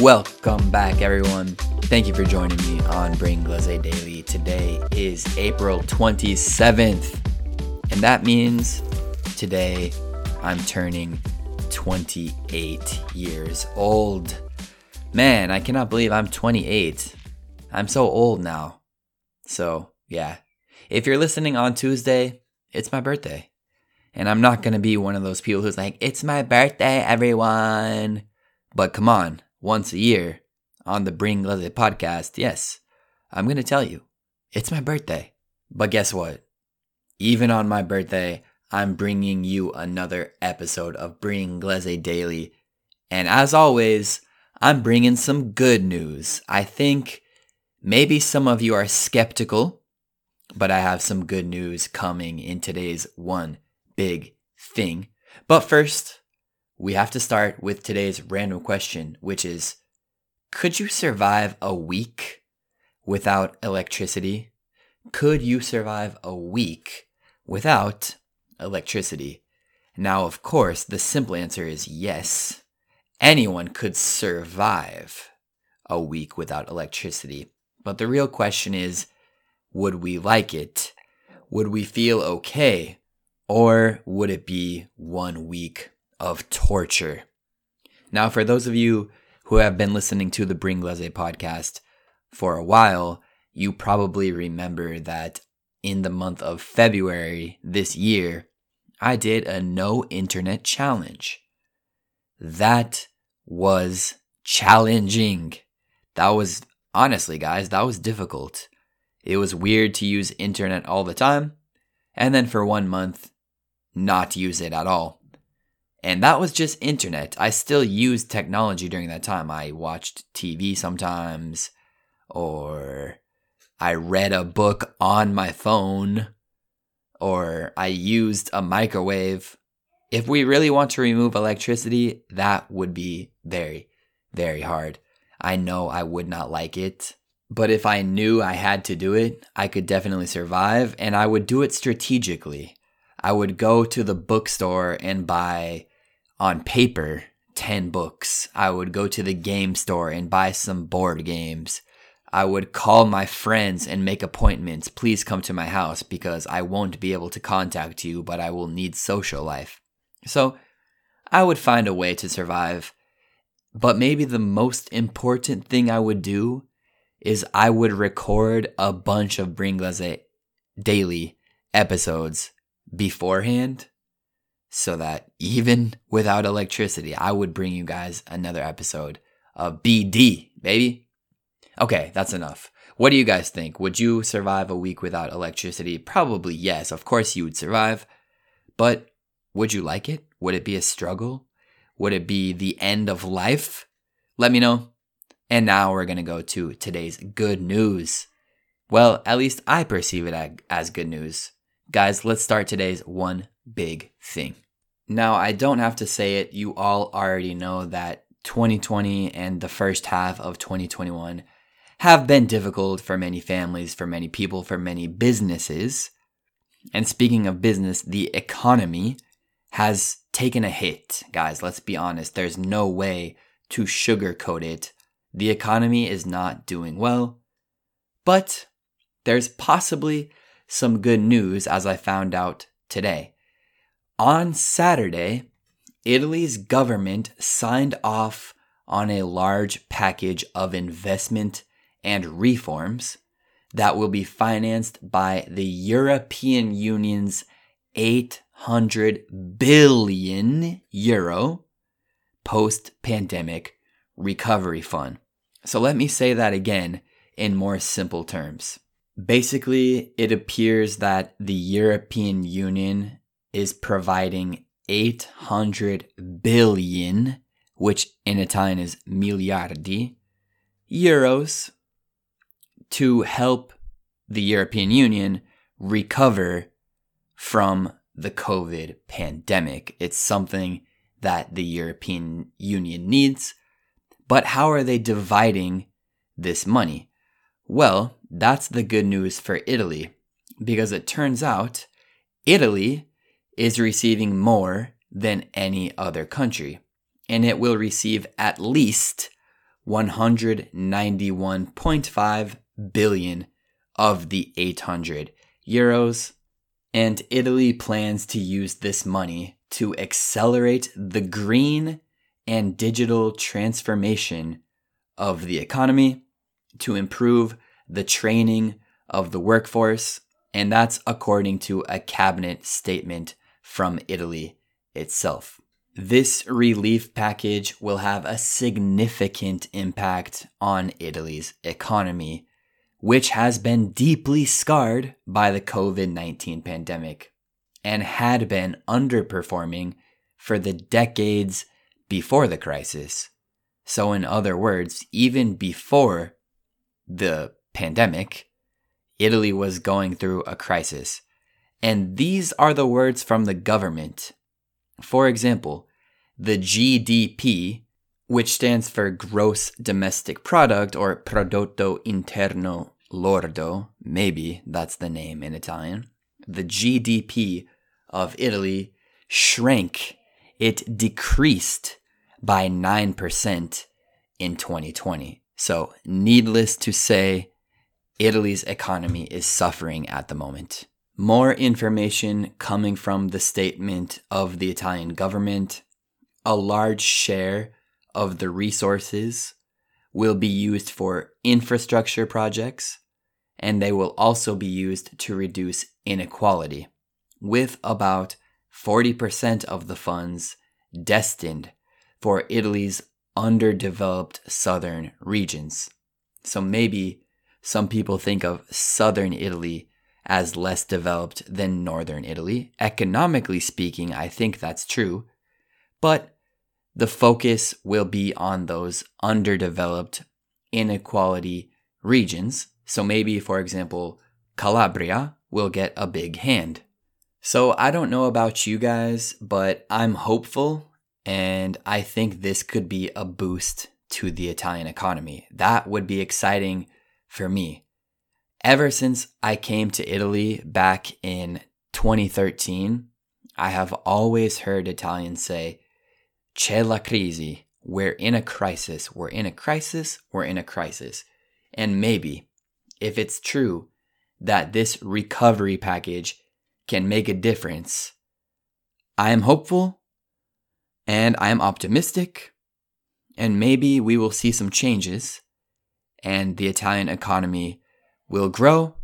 Welcome back, everyone. Thank you for joining me on Bringlese Daily. Today is April 27th, and that means today I'm turning 28 years old. Man, I cannot believe I'm 28. I'm so old now. So, yeah. If you're listening on Tuesday, it's my birthday. And I'm not going to be one of those people who's like, it's my birthday, everyone. But come on, once a year on the Bringlese podcast, yes, I'm going to tell you, it's my birthday. But guess what? Even on my birthday, I'm bringing you another episode of Bringlese Daily. And as always, I'm bringing some good news. I think maybe some of you are skeptical, but I have some good news coming in today's one big thing. But first, we have to start with today's random question, which is Could you survive a week without electricity? Could you survive a week without electricity? Now, of course, the simple answer is yes. Anyone could survive a week without electricity. But the real question is would we like it? Would we feel okay? Or would it be one week of torture? Now, for those of you who have been listening to the Bringlese podcast for a while, you probably remember that in the month of February this year, I did a no internet challenge. That was challenging. That was, honestly, guys, that was difficult. It was weird to use internet all the time, and then for one month, not use it at all. And that was just internet. I still used technology during that time. I watched TV sometimes, or I read a book on my phone, or I used a microwave. If we really want to remove electricity, that would be very, very hard. I know I would not like it, but if I knew I had to do it, I could definitely survive, and I would do it strategically. I would go to the bookstore and buy on paper 10 books. I would go to the game store and buy some board games. I would call my friends and make appointments. Please come to my house because I won't be able to contact you, but I will need social life. So I would find a way to survive. But maybe the most important thing I would do is I would record a bunch of Bringlese daily episodes beforehand so that even without electricity, I would bring you guys another episode of BD, baby. Okay, that's enough. What do you guys think? Would you survive a week without electricity? Probably yes. Of course you would survive. But would you like it? Would it be a struggle? Would it be the end of life? Let me know. And now we're going to go to today's good news. Well, at least I perceive it as good news. Guys, let's start today's one big thing. Now, I don't have to say it, you all already know that 2020 and the first half of 2021 have been difficult for many families, for many people, for many businesses. And speaking of business, the economy has taken a hit. Guys, let's be honest, there's no way to sugarcoat it. The economy is not doing well, but there's possibly some good news as I found out today. On Saturday, Italy's government signed off on a large package of investment and reforms that will be financed by the European Union's 800 billion euro post pandemic recovery fund. So let me say that again in more simple terms. Basically, it appears that the European Union is providing 800 billion, which in Italian is miliardi, euros to help the European Union recover from the COVID pandemic. It's something that the European Union needs. But how are they dividing this money? Well, that's the good news for Italy because it turns out Italy is receiving more than any other country, and it will receive at least 191.5 billion of the 800 euros. And Italy plans to use this money to accelerate the green and digital transformation of the economy, to improve the training of the workforce, and that's according to a cabinet statement from Italy itself. This relief package will have a significant impact on Italy's economy, which has been deeply scarred by the COVID 19 pandemic and had been underperforming for the decades before the crisis. So, in other words, even before the pandemic, Italy was going through a crisis. And these are the words from the government. For example, the GDP, which stands for Gross Domestic Product or Prodotto Interno Lordo, maybe that's the name in Italian, the GDP of Italy shrank. It decreased by 9% in 2020. So, needless to say, Italy's economy is suffering at the moment. More information coming from the statement of the Italian government a large share of the resources will be used for infrastructure projects, and they will also be used to reduce inequality, with about 40% of the funds destined for Italy's underdeveloped southern regions. So maybe some people think of southern Italy as less developed than northern Italy. Economically speaking, I think that's true. But the focus will be on those underdeveloped inequality regions. So maybe, for example, Calabria will get a big hand. So I don't know about you guys, but I'm hopeful and I think this could be a boost to the Italian economy. That would be exciting for me. Ever since I came to Italy back in 2013, I have always heard Italians say, C'è la crisi. We're in a crisis. We're in a crisis. We're in a crisis. And maybe, if it's true that this recovery package can make a difference, I am hopeful and I am optimistic. And maybe we will see some changes and the Italian economy will grow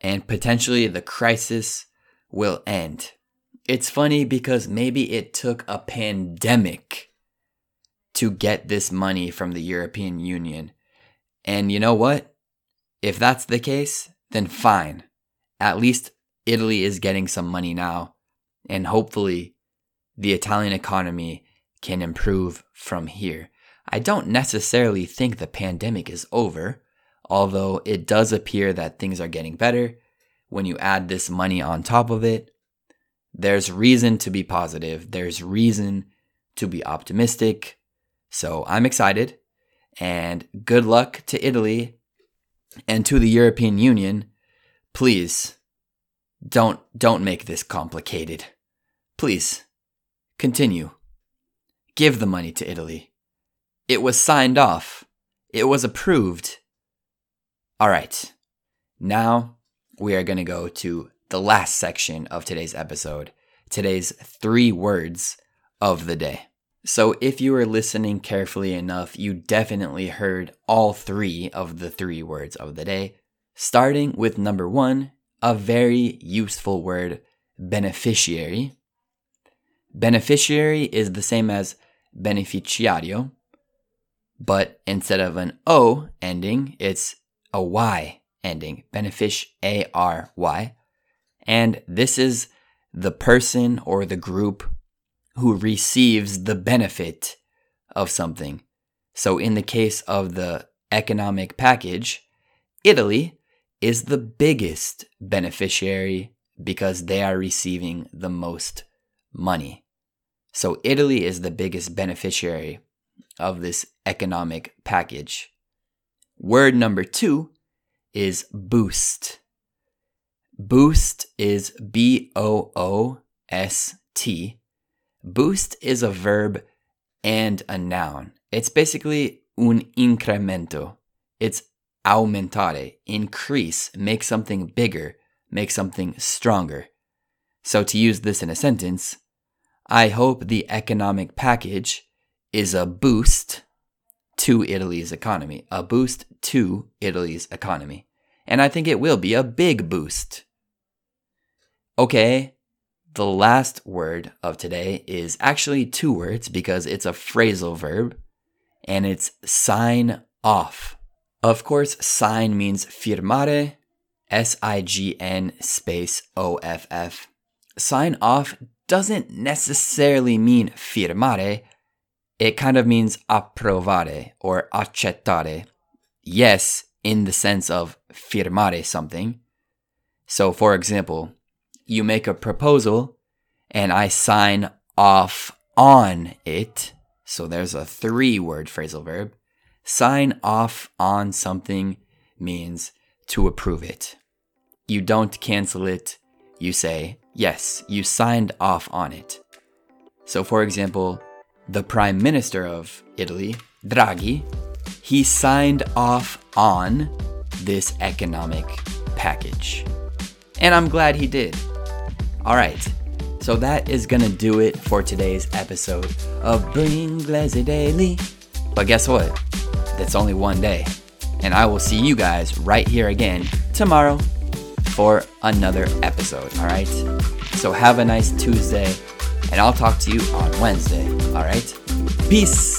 and potentially the crisis will end. It's funny because maybe it took a pandemic to get this money from the European Union. And you know what? If that's the case, then fine. At least Italy is getting some money now. And hopefully, the Italian economy can improve from here. I don't necessarily think the pandemic is over, although it does appear that things are getting better. When you add this money on top of it, there's reason to be positive. There's reason to be optimistic. So I'm excited and good luck to Italy and to the European Union. Please don't don't make this complicated. Please continue. Give the money to Italy. It was signed off. It was approved. All right. Now we are going to go to the last section of today's episode, today's three words of the day. So, if you were listening carefully enough, you definitely heard all three of the three words of the day, starting with number one, a very useful word, beneficiary. Beneficiary is the same as beneficiario, but instead of an O ending, it's a Y ending, benefic A R Y. And this is the person or the group who receives the benefit of something. So, in the case of the economic package, Italy is the biggest beneficiary because they are receiving the most money. So, Italy is the biggest beneficiary of this economic package. Word number two is boost. Boost is B O O S T. Boost is a verb and a noun. It's basically un incremento. It's aumentare, increase, make something bigger, make something stronger. So to use this in a sentence, I hope the economic package is a boost to Italy's economy, a boost to Italy's economy. And I think it will be a big boost. Okay, the last word of today is actually two words because it's a phrasal verb and it's sign off. Of course, sign means firmare, S I G N space O F F. Sign off doesn't necessarily mean firmare, it kind of means approvare or accettare. Yes, in the sense of firmare something. So, for example, you make a proposal and I sign off on it. So, there's a three word phrasal verb. Sign off on something means to approve it. You don't cancel it. You say, yes, you signed off on it. So, for example, the Prime Minister of Italy, Draghi, he signed off on this economic package. And I'm glad he did. All right, so that is gonna do it for today's episode of Bringlese Daily. But guess what? That's only one day. And I will see you guys right here again tomorrow for another episode, all right? So have a nice Tuesday and I'll talk to you on Wednesday. All right? Peace.